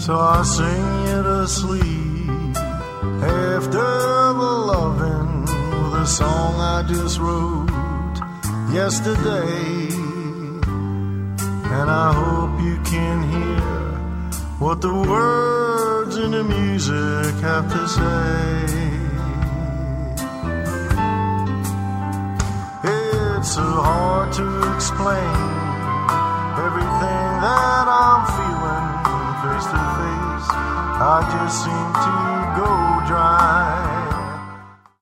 So I sing you to sleep after the loving with a song I just wrote yesterday. And I hope you can hear what the words in the music have to say. It's so hard to explain I just seem to go.